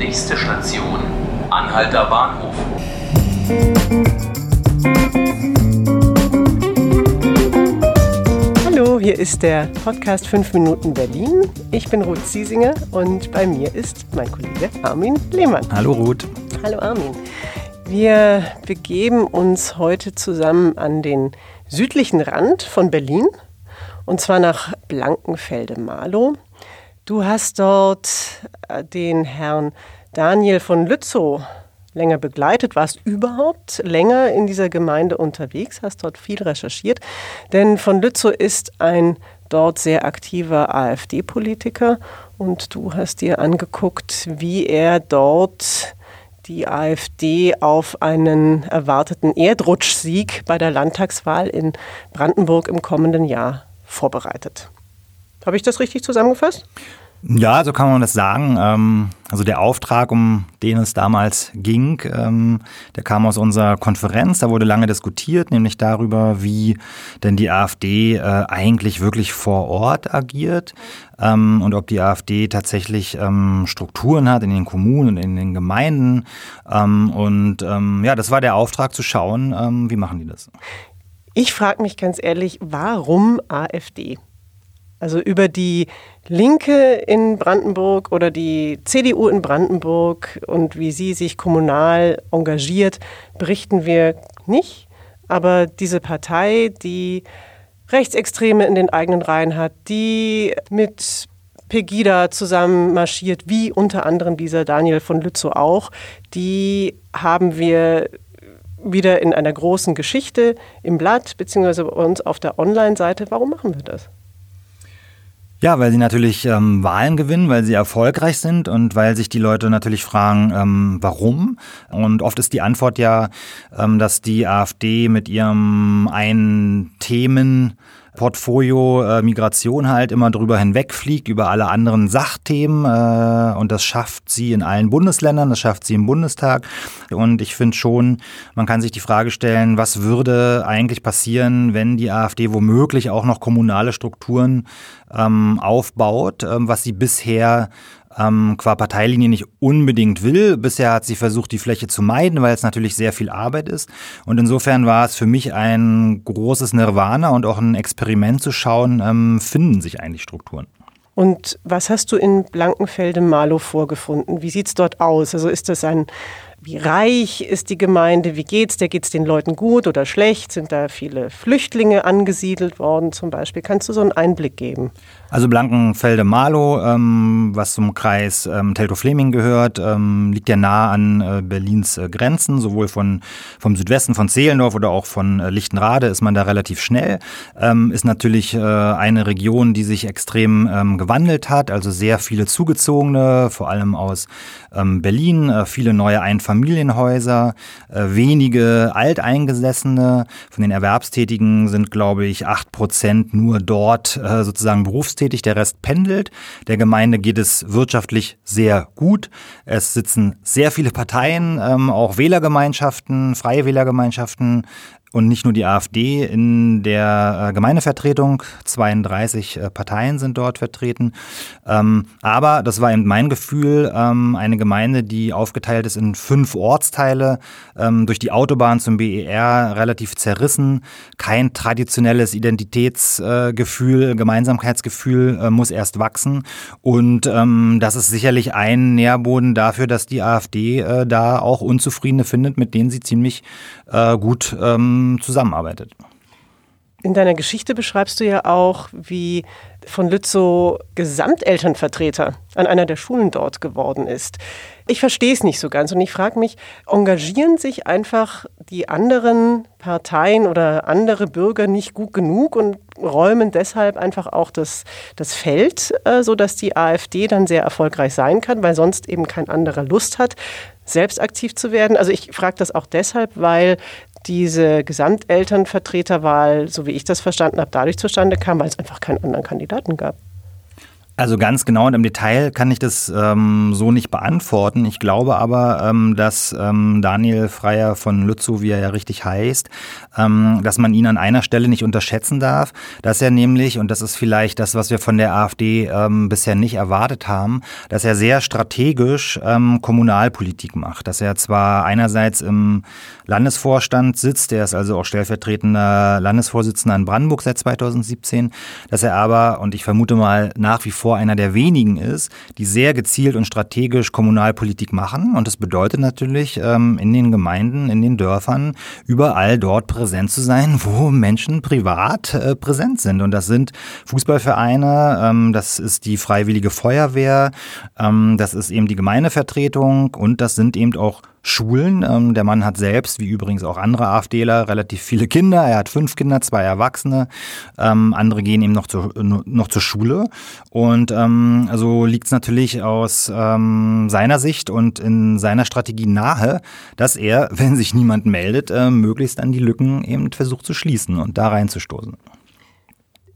Nächste Station, Anhalter Bahnhof. Hallo, hier ist der Podcast 5 Minuten Berlin. Ich bin Ruth Ziesinger und bei mir ist mein Kollege Armin Lehmann. Hallo Ruth. Hallo Armin. Wir begeben uns heute zusammen an den südlichen Rand von Berlin und zwar nach Blankenfelde-Marlow. Du hast dort äh, den Herrn Daniel von Lützow länger begleitet, warst überhaupt länger in dieser Gemeinde unterwegs, hast dort viel recherchiert. Denn von Lützow ist ein dort sehr aktiver AfD-Politiker und du hast dir angeguckt, wie er dort die AfD auf einen erwarteten Erdrutschsieg bei der Landtagswahl in Brandenburg im kommenden Jahr vorbereitet. Habe ich das richtig zusammengefasst? Ja, so kann man das sagen. Ähm, also der Auftrag, um den es damals ging, ähm, der kam aus unserer Konferenz. Da wurde lange diskutiert, nämlich darüber, wie denn die AfD äh, eigentlich wirklich vor Ort agiert ähm, und ob die AfD tatsächlich Strukturen hat in den Kommunen und in den Gemeinden. Und ja, das war der Auftrag zu schauen, wie machen die das. Ich frage mich ganz ehrlich, warum AfD? Also über die Linke in Brandenburg oder die CDU in Brandenburg und wie sie sich kommunal engagiert, berichten wir nicht. Aber diese Partei, die Rechtsextreme in den eigenen Reihen hat, die mit Pegida zusammen marschiert, wie unter anderem dieser Daniel von Lützow auch, die haben wir wieder in einer großen Geschichte im Blatt, beziehungsweise bei uns auf der Online-Seite. Warum machen wir das? Ja, weil sie natürlich ähm, Wahlen gewinnen, weil sie erfolgreich sind und weil sich die Leute natürlich fragen, ähm, warum. Und oft ist die Antwort ja, ähm, dass die AfD mit ihrem einen Themen Portfolio äh, Migration halt immer drüber hinwegfliegt, über alle anderen Sachthemen. Äh, und das schafft sie in allen Bundesländern, das schafft sie im Bundestag. Und ich finde schon, man kann sich die Frage stellen, was würde eigentlich passieren, wenn die AfD womöglich auch noch kommunale Strukturen ähm, aufbaut, ähm, was sie bisher ähm, qua Parteilinie nicht unbedingt will. Bisher hat sie versucht, die Fläche zu meiden, weil es natürlich sehr viel Arbeit ist. Und insofern war es für mich ein großes Nirvana und auch ein Experiment zu schauen, ähm, finden sich eigentlich Strukturen. Und was hast du in Blankenfelde-Marlow vorgefunden? Wie sieht es dort aus? Also ist das ein wie reich ist die Gemeinde, wie geht's, der geht's den Leuten gut oder schlecht, sind da viele Flüchtlinge angesiedelt worden zum Beispiel. Kannst du so einen Einblick geben? Also Blankenfelde-Marlow, ähm, was zum Kreis ähm, Teltow-Fleming gehört, ähm, liegt ja nah an äh, Berlins äh, Grenzen, sowohl von, vom Südwesten von Zehlendorf oder auch von äh, Lichtenrade ist man da relativ schnell. Ähm, ist natürlich äh, eine Region, die sich extrem ähm, gewandelt hat, also sehr viele Zugezogene, vor allem aus ähm, Berlin, äh, viele neue Einfamilienhäuser, äh, wenige Alteingesessene. Von den Erwerbstätigen sind, glaube ich, acht Prozent nur dort äh, sozusagen berufstätig berufstätig, der Rest pendelt. Der Gemeinde geht es wirtschaftlich sehr gut. Es sitzen sehr viele Parteien, ähm, auch Wählergemeinschaften, freie Wählergemeinschaften und nicht nur die AfD in der äh, Gemeindevertretung. 32 äh, Parteien sind dort vertreten. Ähm, aber das war eben mein Gefühl, ähm, eine Gemeinde, die aufgeteilt ist in fünf Ortsteile, ähm, durch die Autobahn zum BER relativ zerrissen. Kein traditionelles Identitätsgefühl, Gemeinsamkeitsgefühl äh, muss erst wachsen. Und das ist sicherlich ein Nährboden dafür, dass die AfD da auch Unzufriedene findet, mit denen sie ziemlich gut zusammenarbeitet. In deiner Geschichte beschreibst du ja auch, wie von Lützow Gesamtelternvertreter an einer der Schulen dort geworden ist. Ich verstehe es nicht so ganz und ich frage mich, engagieren sich einfach die anderen Parteien oder andere Bürger nicht gut genug und räumen deshalb einfach auch das, das Feld, äh, sodass die AfD dann sehr erfolgreich sein kann, weil sonst eben kein anderer Lust hat, selbst aktiv zu werden. Also ich frage das auch deshalb, weil diese Gesamtelternvertreterwahl, so wie ich das verstanden habe, dadurch zustande kam, weil es einfach keinen anderen Kandidaten gab. Also ganz genau und im Detail kann ich das ähm, so nicht beantworten. Ich glaube aber, ähm, dass ähm, Daniel Freier von Lützow, wie er ja richtig heißt, ähm, dass man ihn an einer Stelle nicht unterschätzen darf, dass er nämlich, und das ist vielleicht das, was wir von der AfD ähm, bisher nicht erwartet haben, dass er sehr strategisch ähm, Kommunalpolitik macht. Dass er zwar einerseits im Landesvorstand sitzt, der ist also auch stellvertretender Landesvorsitzender in Brandenburg seit 2017, dass er aber, und ich vermute mal nach wie vor, vor einer der wenigen ist, die sehr gezielt und strategisch Kommunalpolitik machen. Und das bedeutet natürlich, ähm, in den Gemeinden, in den Dörfern, überall dort präsent zu sein, wo Menschen privat äh, präsent sind. Und das sind Fußballvereine, ähm, das ist die Freiwillige Feuerwehr, ähm, das ist eben die Gemeindevertretung und das sind eben auch Schulen. Ähm, der Mann hat selbst, wie übrigens auch andere AfDler, relativ viele Kinder. Er hat fünf Kinder, zwei Erwachsene. Ähm, andere gehen eben noch, zu, noch zur Schule. Und ähm, also liegt es natürlich aus ähm, seiner Sicht und in seiner Strategie nahe, dass er, wenn sich niemand meldet, äh, möglichst dann die Lücken eben versucht zu schließen und da reinzustoßen.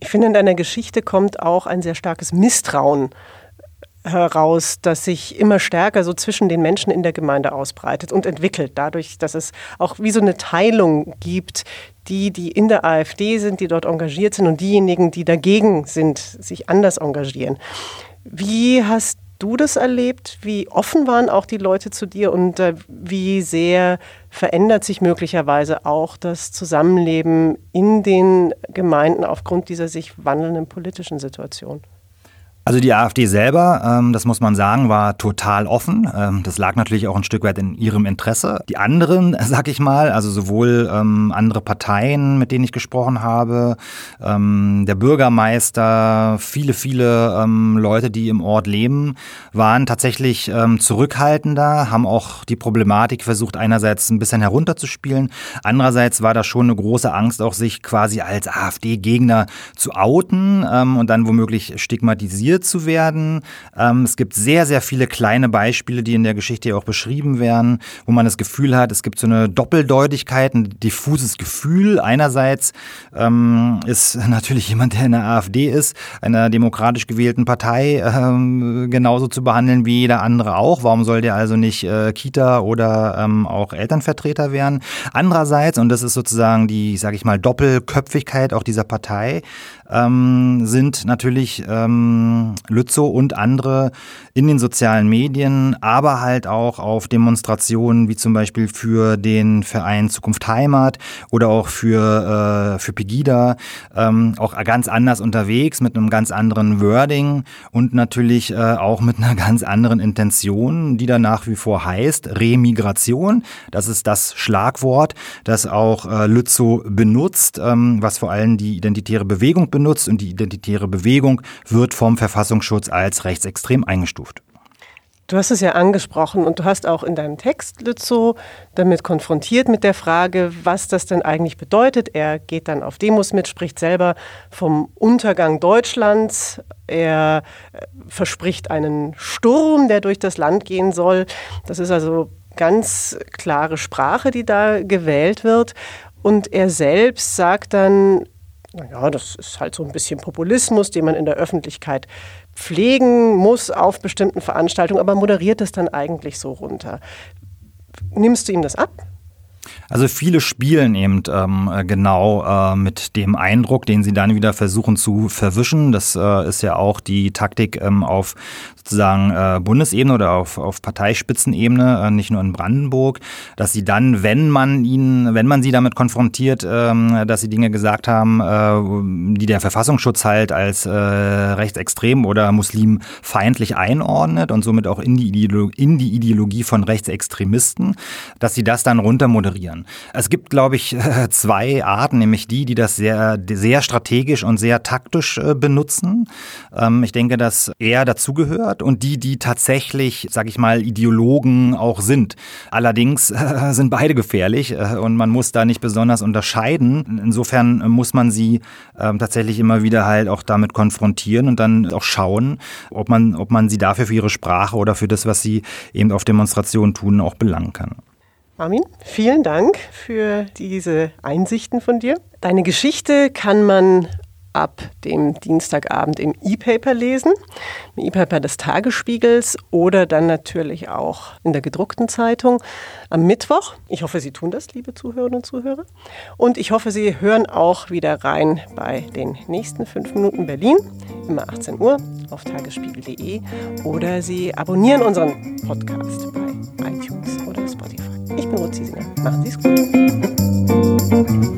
Ich finde, in deiner Geschichte kommt auch ein sehr starkes Misstrauen heraus, das sich immer stärker so zwischen den Menschen in der Gemeinde ausbreitet und entwickelt, dadurch, dass es auch wie so eine Teilung gibt, die, die in der AfD sind, die dort engagiert sind und diejenigen, die dagegen sind, sich anders engagieren. Wie hast du das erlebt? Wie offen waren auch die Leute zu dir und äh, wie sehr verändert sich möglicherweise auch das Zusammenleben in den Gemeinden aufgrund dieser sich wandelnden politischen Situation? Also die AfD selber, ähm, das muss man sagen, war total offen. Ähm, das lag natürlich auch ein Stück weit in ihrem Interesse. Die anderen, sag ich mal, also sowohl ähm, andere Parteien, mit denen ich gesprochen habe, der Bürgermeister, viele, viele Leute, die im Ort leben, waren tatsächlich zurückhaltender, haben auch die Problematik versucht, einerseits ein bisschen herunterzuspielen. Andererseits war da schon eine große Angst, auch sich quasi als AfD-Gegner zu outen und dann womöglich stigmatisiert kritisiert zu werden. Ähm, es gibt sehr, sehr viele kleine Beispiele, die in der Geschichte auch beschrieben werden, wo man das Gefühl hat, es gibt so eine Doppeldeutigkeit, ein diffuses Gefühl. Einerseits ähm, ist natürlich jemand, der in der AfD ist, einer demokratisch gewählten Partei, ähm, genauso zu behandeln wie jeder andere auch. Warum soll der also nicht äh, Kita oder ähm, auch Elternvertreter werden? Andererseits, und das ist sozusagen die, sage ich mal, Doppelköpfigkeit auch dieser Partei, ähm, sind natürlich ähm, Lützow und andere in den sozialen Medien, aber halt auch auf Demonstrationen wie zum Beispiel für den Verein Zukunft Heimat oder auch für, äh, für Pegida ähm, auch ganz anders unterwegs mit einem ganz anderen Wording und natürlich äh, auch mit einer ganz anderen Intention, die da nach wie vor heißt Remigration. Das ist das Schlagwort, das auch äh, Lützow benutzt, ähm, was vor allem die identitäre Bewegung benutzt und die identitäre Bewegung wird vom Verfassungsschutz als rechtsextrem eingestuft. Du hast es ja angesprochen und du hast auch in deinem Text Lützow damit konfrontiert mit der Frage, was das denn eigentlich bedeutet. Er geht dann auf Demos mit, spricht selber vom Untergang Deutschlands. Er äh, verspricht einen Sturm, der durch das Land gehen soll. Das ist also ganz klare Sprache, die da gewählt wird. Und er selbst sagt dann, naja, das ist halt so ein bisschen Populismus, den man in der Öffentlichkeit pflegen muss auf bestimmten Veranstaltungen, aber moderiert es dann eigentlich so runter. Nimmst du ihm das ab? Also viele spielen eben ähm, genau äh, mit dem Eindruck, den sie dann wieder versuchen zu verwischen. Das äh, ist ja auch die Taktik ähm, auf sozusagen äh, Bundesebene oder auf, auf Parteispitzenebene, äh, nicht nur in Brandenburg, dass sie dann, wenn man ihnen, wenn man sie damit konfrontiert, ähm, dass sie Dinge gesagt haben, äh, die der Verfassungsschutz halt als äh, rechtsextrem oder muslimfeindlich einordnet und somit auch in die, Ideologie, in die Ideologie von Rechtsextremisten, dass sie das dann runtermoderieren. Es gibt, glaube ich, zwei Arten, nämlich die, die das sehr, sehr strategisch und sehr taktisch äh, benutzen. Ähm, ich denke, dass er dazugehört und die, die tatsächlich, sag ich mal, Ideologen auch sind. Allerdings sind beide gefährlich äh, und man muss da nicht besonders unterscheiden. Insofern muss man sie äh, tatsächlich immer wieder halt auch damit konfrontieren und dann auch schauen, ob man, ob man sie dafür für ihre Sprache oder für das, was sie eben auf Demonstrationen tun, auch belangen kann. Armin, vielen Dank für diese Einsichten von dir. Deine Geschichte kann man ab dem Dienstagabend im E-Paper lesen, im E-Paper des Tagesspiegels oder dann natürlich auch in der gedruckten Zeitung am Mittwoch. Ich hoffe, Sie tun das, liebe Zuhörerinnen und Zuhörer. Und ich hoffe, Sie hören auch wieder rein bei den nächsten 5 Minuten Berlin, immer 18 Uhr auf tagesspiegel.de oder Sie abonnieren unseren Podcast bei iTunes något till sina. Matti Skog.